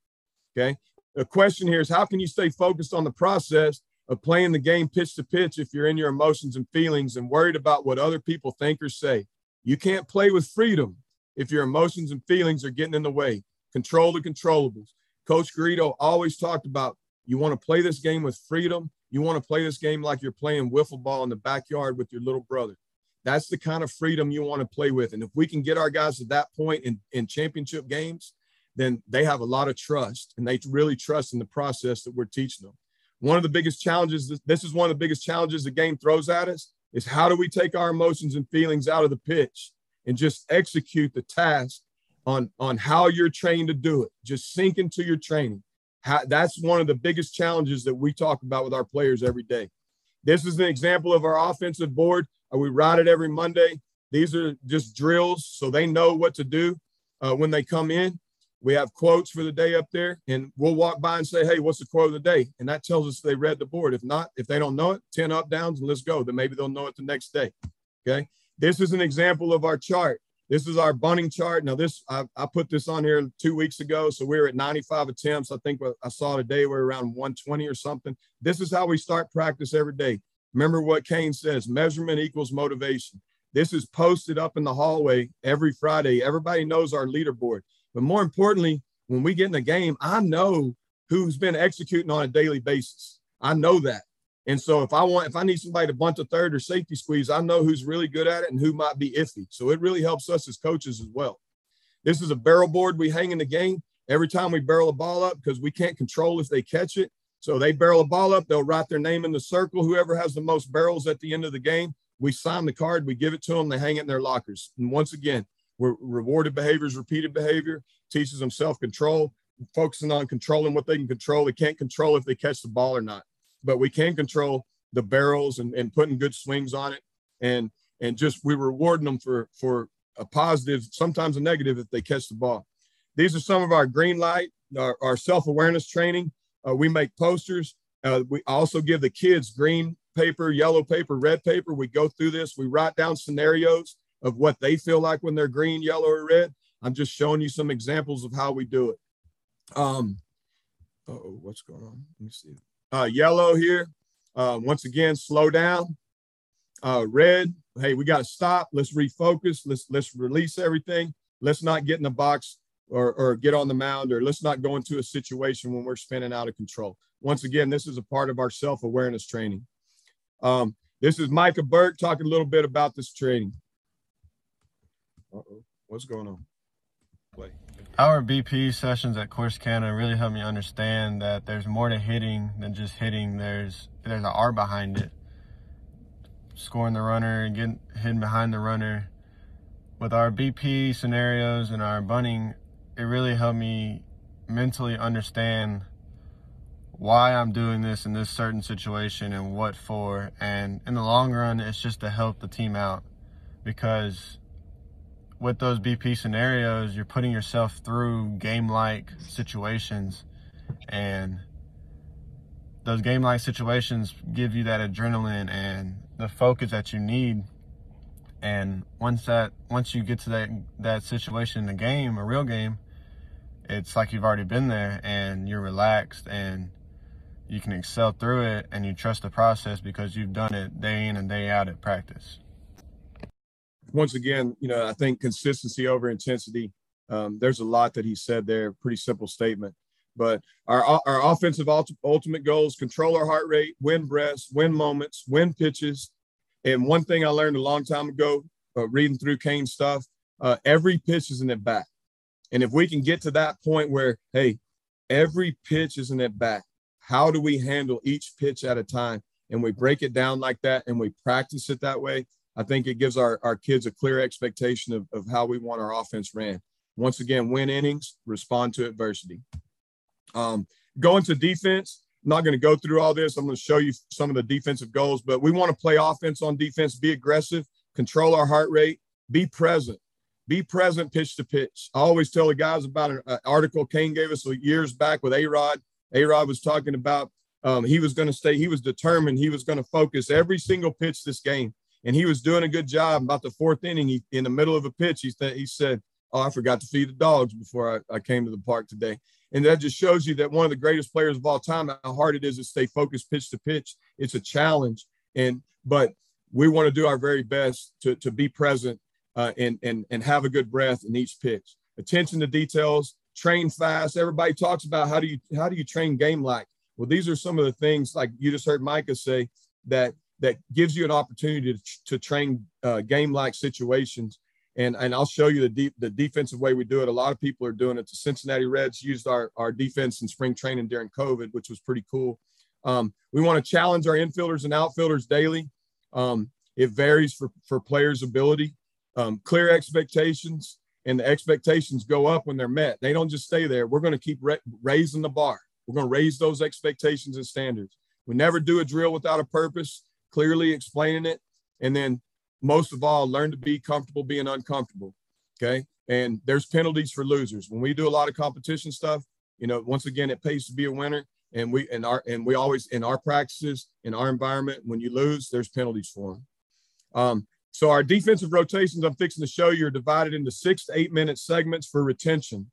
Okay. The question here is how can you stay focused on the process of playing the game pitch to pitch if you're in your emotions and feelings and worried about what other people think or say? You can't play with freedom if your emotions and feelings are getting in the way. Control the controllables. Coach Garrido always talked about you want to play this game with freedom. You want to play this game like you're playing wiffle ball in the backyard with your little brother. That's the kind of freedom you want to play with. And if we can get our guys to that point in, in championship games, then they have a lot of trust and they really trust in the process that we're teaching them. One of the biggest challenges, this is one of the biggest challenges the game throws at us, is how do we take our emotions and feelings out of the pitch and just execute the task on, on how you're trained to do it. Just sink into your training. How, that's one of the biggest challenges that we talk about with our players every day. This is an example of our offensive board. Uh, we ride it every Monday. These are just drills so they know what to do uh, when they come in. We have quotes for the day up there, and we'll walk by and say, Hey, what's the quote of the day? And that tells us they read the board. If not, if they don't know it, 10 up downs and let's go. Then maybe they'll know it the next day. Okay. This is an example of our chart. This is our bunting chart. Now, this I, I, put this on here two weeks ago. So we were at 95 attempts. I think I saw today we're around 120 or something. This is how we start practice every day. Remember what Cain says measurement equals motivation. This is posted up in the hallway every Friday. Everybody knows our leaderboard. But more importantly, when we get in the game, I know who's been executing on a daily basis. I know that. And so if I want, if I need somebody to bunt a third or safety squeeze, I know who's really good at it and who might be iffy. So it really helps us as coaches as well. This is a barrel board we hang in the game every time we barrel a ball up because we can't control if they catch it. So they barrel a ball up, they'll write their name in the circle. Whoever has the most barrels at the end of the game, we sign the card, we give it to them, they hang it in their lockers. And once again, rewarded behaviors, repeated behavior, teaches them self-control, focusing on controlling what they can control. They can't control if they catch the ball or not, but we can control the barrels and, and putting good swings on it. And and just we're rewarding them for for a positive, sometimes a negative if they catch the ball. These are some of our green light, our, our self-awareness training. Uh, we make posters. Uh, we also give the kids green paper, yellow paper, red paper. We go through this. We write down scenarios of what they feel like when they're green, yellow, or red. I'm just showing you some examples of how we do it. Um, oh, what's going on? Let me see. Uh, yellow here. Uh, once again, slow down. Uh, red. Hey, we got to stop. Let's refocus. Let's let's release everything. Let's not get in the box or, or get on the mound or let's not go into a situation when we're spinning out of control. Once again, this is a part of our self-awareness training. Um, this is Micah Burke talking a little bit about this training. Uh-oh. What's going on? Play. Our BP sessions at Corsicana really helped me understand that there's more to hitting than just hitting. There's there's an art behind it. Scoring the runner and getting hidden behind the runner. With our BP scenarios and our bunting, it really helped me mentally understand why I'm doing this in this certain situation and what for. And in the long run, it's just to help the team out because with those BP scenarios, you're putting yourself through game like situations and those game like situations give you that adrenaline and the focus that you need. And once that once you get to that that situation in the game, a real game, it's like you've already been there and you're relaxed and you can excel through it and you trust the process because you've done it day in and day out at practice. Once again, you know, I think consistency over intensity. Um, there's a lot that he said there. Pretty simple statement. But our, our offensive ultimate goals control our heart rate, win breaths, win moments, win pitches. And one thing I learned a long time ago, uh, reading through Cain's stuff, uh, every pitch is an at bat. And if we can get to that point where, hey, every pitch is an at bat, how do we handle each pitch at a time? And we break it down like that and we practice it that way. I think it gives our, our kids a clear expectation of, of how we want our offense ran. Once again, win innings, respond to adversity. Um, going to defense, I'm not going to go through all this. I'm going to show you some of the defensive goals, but we want to play offense on defense, be aggressive, control our heart rate, be present be present pitch to pitch. I always tell the guys about an, article Cain gave us years back with A Rod. A Rod was talking about um, he was going to stay, he was determined, he was going to focus every single pitch this game. And he was doing a good job. About the fourth inning, he, in the middle of a pitch, he, th- he said, Oh, I forgot to feed the dogs before I, I came to the park today. And that just shows you that one of the greatest players of all time, how hard it is to stay focused pitch to pitch. It's a challenge. And but we want to do our very best to, to be present uh, and, and, and have a good breath in each pitch. Attention to details, train fast. Everybody talks about how do you how do you train game like? Well, these are some of the things like you just heard Micah say that that gives you an opportunity to, to train uh, game like situations. And, and I'll show you the deep, the defensive way we do it. A lot of people are doing it. The Cincinnati Reds used our, our defense in spring training during COVID, which was pretty cool. Um, we want to challenge our infielders and outfielders daily. Um, it varies for, for players' ability. Um, clear expectations, and the expectations go up when they're met. They don't just stay there. We're going to keep ra- raising the bar. We're going to raise those expectations and standards. We never do a drill without a purpose, clearly explaining it. And then most of all, learn to be comfortable being uncomfortable. Okay. And there's penalties for losers. When we do a lot of competition stuff, you know, once again, it pays to be a winner. And we and our and we always in our practices, in our environment, when you lose, there's penalties for them. Um, so our defensive rotations I'm fixing to show you are divided into six to eight minute segments for retention.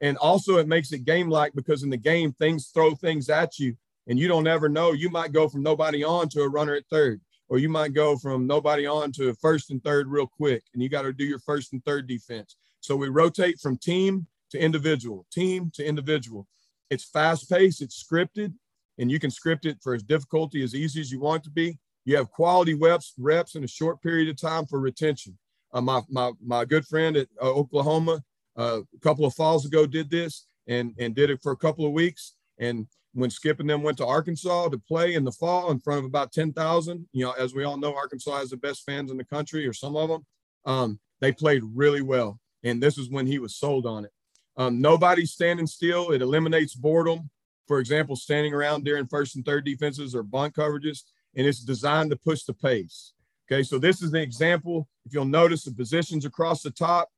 And also it makes it game like because in the game, things throw things at you and you don't ever know. You might go from nobody on to a runner at third, or you might go from nobody on to first and third real quick. And you got to do your first and third defense. So we rotate from team to individual, team to individual. It's fast paced, it's scripted, and you can script it for as difficulty as easy as you want to be. You have quality reps, reps in a short period of time for retention. Uh, my, my, my good friend at uh, Oklahoma uh, a couple of falls ago did this and, and did it for a couple of weeks. And when Skip and them went to Arkansas to play in the fall in front of about 10,000, you know, as we all know, Arkansas has the best fans in the country or some of them. Um, they played really well. And this is when he was sold on it. Um, nobody's standing still. It eliminates boredom. For example, standing around during first and third defenses or bunt coverages and it's designed to push the pace. Okay, so this is an example. If you'll notice the positions across the top,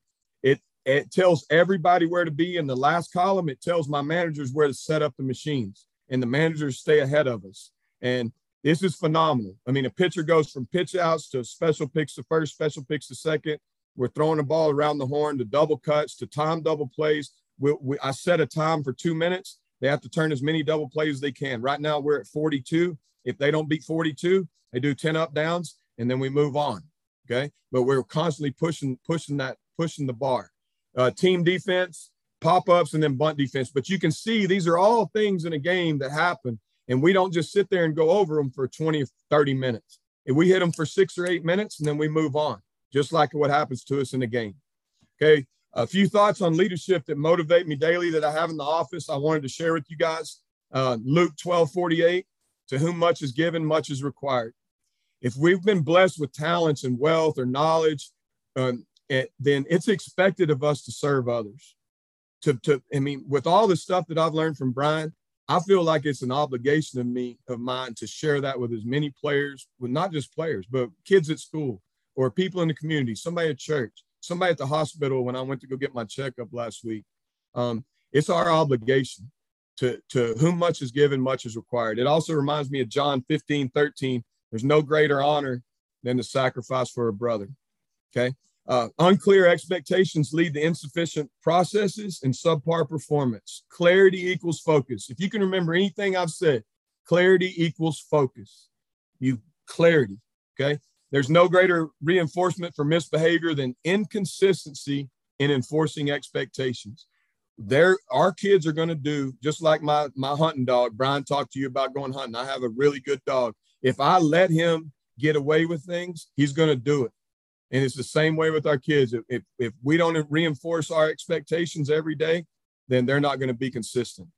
it it tells everybody where to be in the last column. It tells my managers where to set up the machines, and the managers stay ahead of us. And this is phenomenal. I mean, a pitcher goes from pitch outs to special picks to first, special picks to second. We're throwing the ball around the horn to double cuts to time double plays. We, we, I set a time for two minutes. They have to turn as many double plays as they can. Right now, we're at 42. If they don't beat 42, they do 10 up downs and then we move on. Okay. But we're constantly pushing, pushing that, pushing the bar. Uh, team defense, pop ups, and then bunt defense. But you can see these are all things in a game that happen. And we don't just sit there and go over them for 20 or 30 minutes. If we hit them for six or eight minutes and then we move on, just like what happens to us in the game. Okay. A few thoughts on leadership that motivate me daily that I have in the office. I wanted to share with you guys. Uh, Luke 12 48. To whom much is given, much is required. If we've been blessed with talents and wealth or knowledge, um, it, then it's expected of us to serve others. To, to, I mean, with all the stuff that I've learned from Brian, I feel like it's an obligation of me, of mine, to share that with as many players, with not just players, but kids at school or people in the community, somebody at church, somebody at the hospital when I went to go get my checkup last week. Um, it's our obligation to, to whom much is given, much is required. It also reminds me of John 15, 13. There's no greater honor than to sacrifice for a brother. Okay. Uh, unclear expectations lead to insufficient processes and subpar performance. Clarity equals focus. If you can remember anything I've said, clarity equals focus. You clarity. Okay. There's no greater reinforcement for misbehavior than inconsistency in enforcing expectations there our kids are going to do just like my my hunting dog brian talked to you about going hunting i have a really good dog if i let him get away with things he's going to do it and it's the same way with our kids if, if, if we don't reinforce our expectations every day then they're not going to be consistent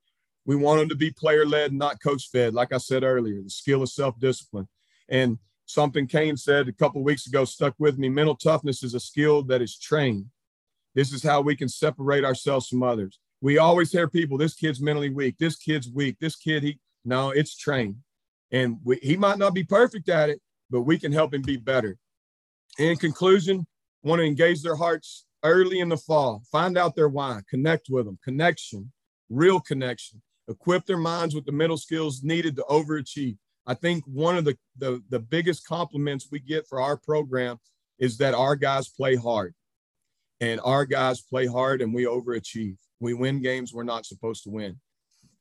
we want them to be player led not coach fed like i said earlier the skill of self-discipline and something Cain said a couple weeks ago stuck with me mental toughness is a skill that is trained this is how we can separate ourselves from others. We always hear people, this kid's mentally weak, this kid's weak, this kid, he, no, it's trained. And we, he might not be perfect at it, but we can help him be better. In conclusion, want to engage their hearts early in the fall, find out their why, connect with them, connection, real connection, equip their minds with the mental skills needed to overachieve. I think one of the, the, the biggest compliments we get for our program is that our guys play hard and our guys play hard and we overachieve. We win games we're not supposed to win.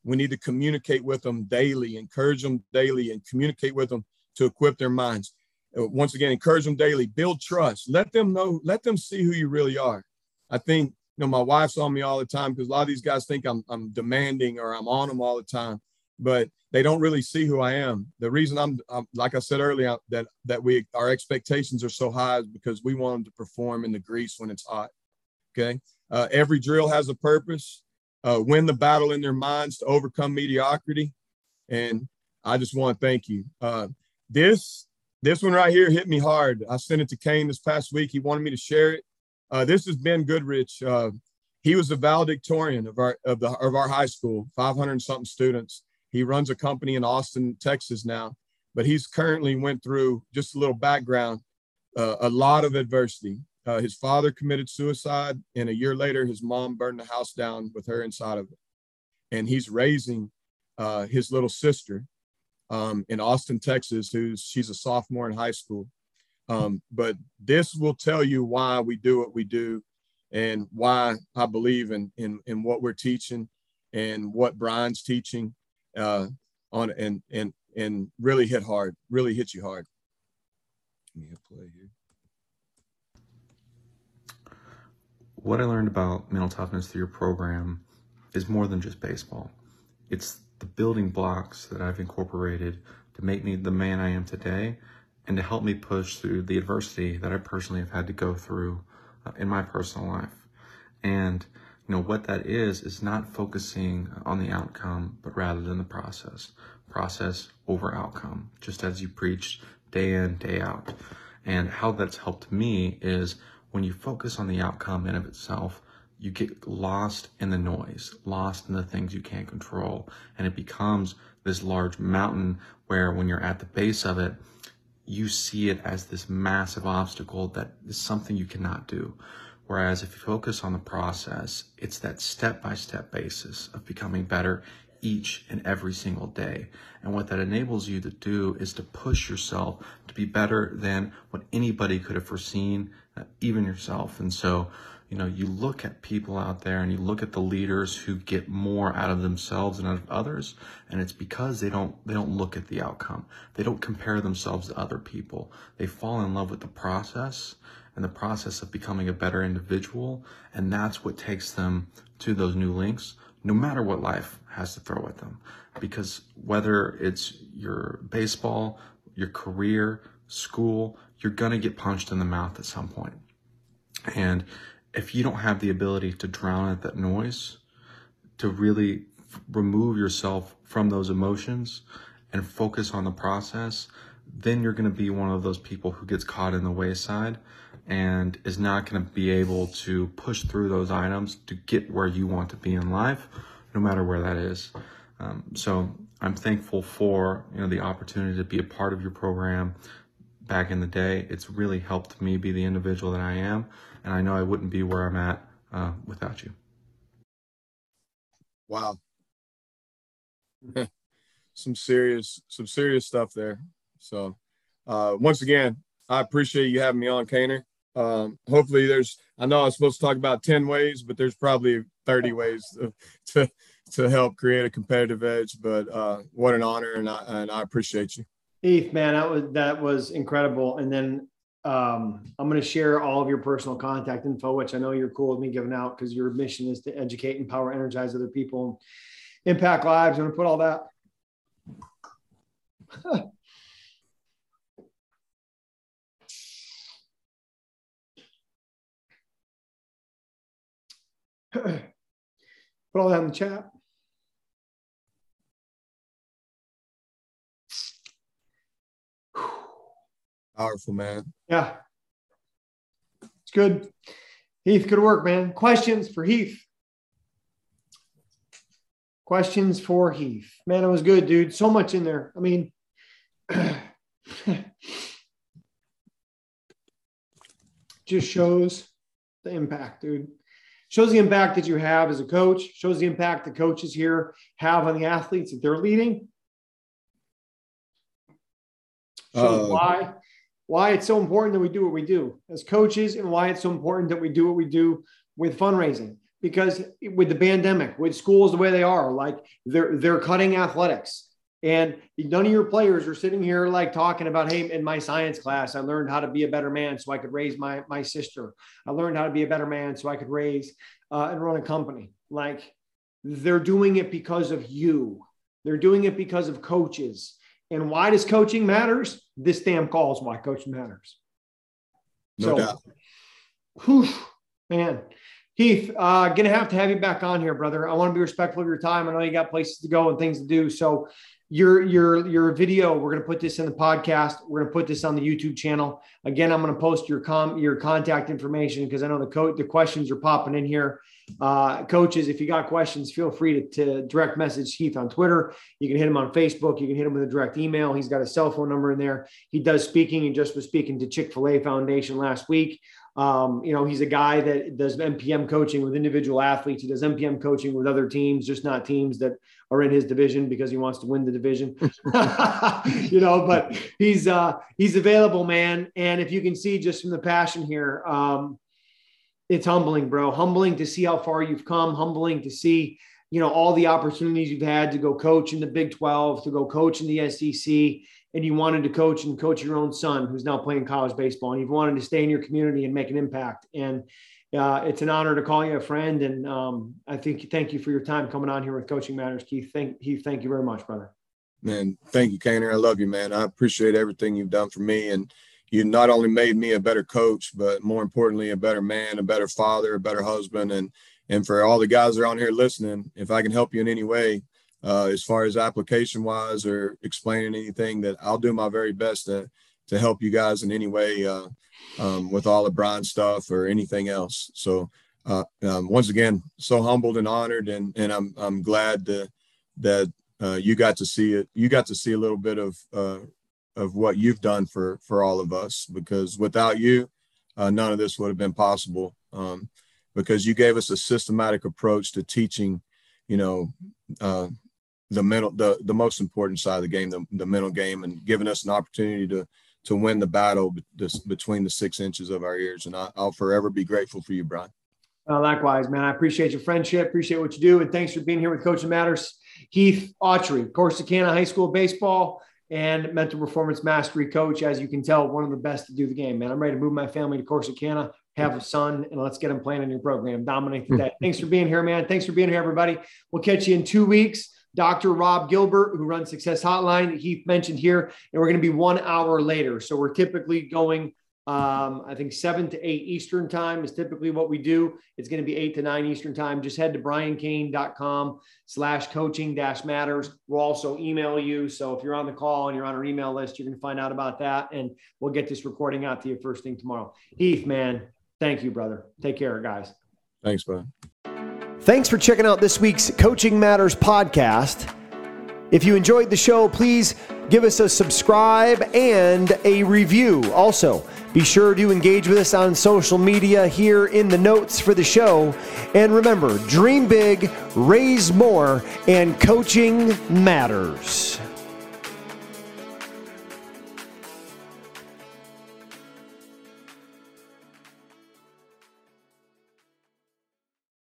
We need to communicate with them daily, encourage them daily, and communicate with them to equip their minds. Uh, once again, encourage them daily, build trust, let them know, let them see who you really are. I think, you know, my wife's on me all the time because a lot of these guys think I'm, I'm demanding or I'm on them all the time, but they don't really see who I am. The reason I'm, I'm like I said earlier, that that we our expectations are so high is because we want them to perform in the grease when it's hot. Okay, uh, every drill has a purpose. Uh, win the battle in their minds to overcome mediocrity, and I just want to thank you. Uh, this this one right here hit me hard. I sent it to Cain this past week. He wanted me to share it. Uh, this is Ben Goodrich. Uh, he was the valedictorian of our of the of our high school, 500 something students. He runs a company in Austin, Texas now, but he's currently went through just a little background, uh, a lot of adversity. Uh, his father committed suicide, and a year later, his mom burned the house down with her inside of it. And he's raising uh, his little sister um, in Austin, Texas, who's she's a sophomore in high school. Um, but this will tell you why we do what we do and why I believe in, in, in what we're teaching and what Brian's teaching uh, on and, and, and really hit hard, really hit you hard. Let me hit play here. What I learned about mental toughness through your program is more than just baseball. It's the building blocks that I've incorporated to make me the man I am today and to help me push through the adversity that I personally have had to go through uh, in my personal life. And you know what that is is not focusing on the outcome but rather than the process. Process over outcome, just as you preached day in, day out. And how that's helped me is when you focus on the outcome in of itself, you get lost in the noise, lost in the things you can't control. And it becomes this large mountain where when you're at the base of it, you see it as this massive obstacle that is something you cannot do. Whereas if you focus on the process, it's that step by step basis of becoming better each and every single day. And what that enables you to do is to push yourself to be better than what anybody could have foreseen, uh, even yourself. And so you know, you look at people out there and you look at the leaders who get more out of themselves and out of others, and it's because they don't they don't look at the outcome. They don't compare themselves to other people. They fall in love with the process and the process of becoming a better individual, and that's what takes them to those new links, no matter what life has to throw at them. Because whether it's your baseball, your career, school, you're gonna get punched in the mouth at some point. And if you don't have the ability to drown out that noise, to really remove yourself from those emotions and focus on the process, then you're going to be one of those people who gets caught in the wayside and is not going to be able to push through those items to get where you want to be in life, no matter where that is. Um, so I'm thankful for you know the opportunity to be a part of your program back in the day. It's really helped me be the individual that I am and I know I wouldn't be where I'm at uh, without you. Wow. some serious, some serious stuff there. So, uh, once again, I appreciate you having me on, Kaner. Um, hopefully, there's. I know I was supposed to talk about ten ways, but there's probably thirty ways to to, to help create a competitive edge. But uh, what an honor, and I and I appreciate you. Heath, man, that was that was incredible. And then um, I'm going to share all of your personal contact info, which I know you're cool with me giving out because your mission is to educate, empower, energize other people, impact lives. I'm going to put all that. put all that in the chat. Powerful, man. Yeah. It's good. Heath, good work, man. Questions for Heath? Questions for Heath. Man, it was good, dude. So much in there. I mean, just shows the impact, dude. Shows the impact that you have as a coach, shows the impact the coaches here have on the athletes that they're leading. Shows uh, why why it's so important that we do what we do as coaches and why it's so important that we do what we do with fundraising. Because with the pandemic with schools the way they are like they're they're cutting athletics. And none of your players are sitting here like talking about hey in my science class i learned how to be a better man so i could raise my my sister. I learned how to be a better man so i could raise uh, and run a company. Like they're doing it because of you. They're doing it because of coaches and why does coaching matters this damn call is why coaching matters No so doubt. whew, man Heath, uh, gonna have to have you back on here, brother. I want to be respectful of your time. I know you got places to go and things to do. So your your your video, we're gonna put this in the podcast. We're gonna put this on the YouTube channel. Again, I'm gonna post your com your contact information because I know the co- the questions are popping in here. Uh, coaches, if you got questions, feel free to, to direct message Heath on Twitter. You can hit him on Facebook. You can hit him with a direct email. He's got a cell phone number in there. He does speaking. He just was speaking to Chick Fil A Foundation last week. Um, you know, he's a guy that does MPM coaching with individual athletes. He does MPM coaching with other teams, just not teams that are in his division because he wants to win the division. you know, but he's uh he's available, man. And if you can see just from the passion here, um, it's humbling, bro. Humbling to see how far you've come, humbling to see, you know, all the opportunities you've had to go coach in the Big 12, to go coach in the SEC and you wanted to coach and coach your own son who's now playing college baseball and you've wanted to stay in your community and make an impact and uh, it's an honor to call you a friend and um, i think thank you for your time coming on here with coaching matters keith thank Keith, thank you very much brother Man, thank you, Kaner. I love you, man. I appreciate everything you've done for me. And you not only made me a better coach, but more importantly, a better man, a better father, a better husband. And and for all the guys that are on here listening, if I can help you in any way, uh, as far as application wise or explaining anything that I'll do my very best to to help you guys in any way uh, um, with all the Brian stuff or anything else. So uh, um, once again, so humbled and honored, and and I'm I'm glad to, that uh, you got to see it. You got to see a little bit of uh, of what you've done for for all of us because without you, uh, none of this would have been possible. Um, because you gave us a systematic approach to teaching, you know, uh, the mental the the most important side of the game the, the mental game and giving us an opportunity to to win the battle between the six inches of our ears. And I, will forever be grateful for you brian. Uh, likewise man. I appreciate your friendship. Appreciate what you do. And thanks for being here with coaching matters. Heath Autrey corsicana high school baseball and mental performance mastery coach as you can tell one of the best to do the game man. I'm ready to move my family to corsicana have a son and let's get him playing in your program. Dominate the hmm. day thanks for being here man. Thanks for being here everybody. We'll catch you in two weeks. Dr. Rob Gilbert, who runs Success Hotline, Heath mentioned here, and we're going to be one hour later. So we're typically going, um, I think seven to eight Eastern time is typically what we do. It's going to be eight to nine Eastern time. Just head to briancain.com slash coaching dash matters. We'll also email you. So if you're on the call and you're on our email list, you're going to find out about that. And we'll get this recording out to you first thing tomorrow. Heath, man, thank you, brother. Take care, guys. Thanks, bud. Thanks for checking out this week's Coaching Matters podcast. If you enjoyed the show, please give us a subscribe and a review. Also, be sure to engage with us on social media here in the notes for the show. And remember, dream big, raise more, and coaching matters.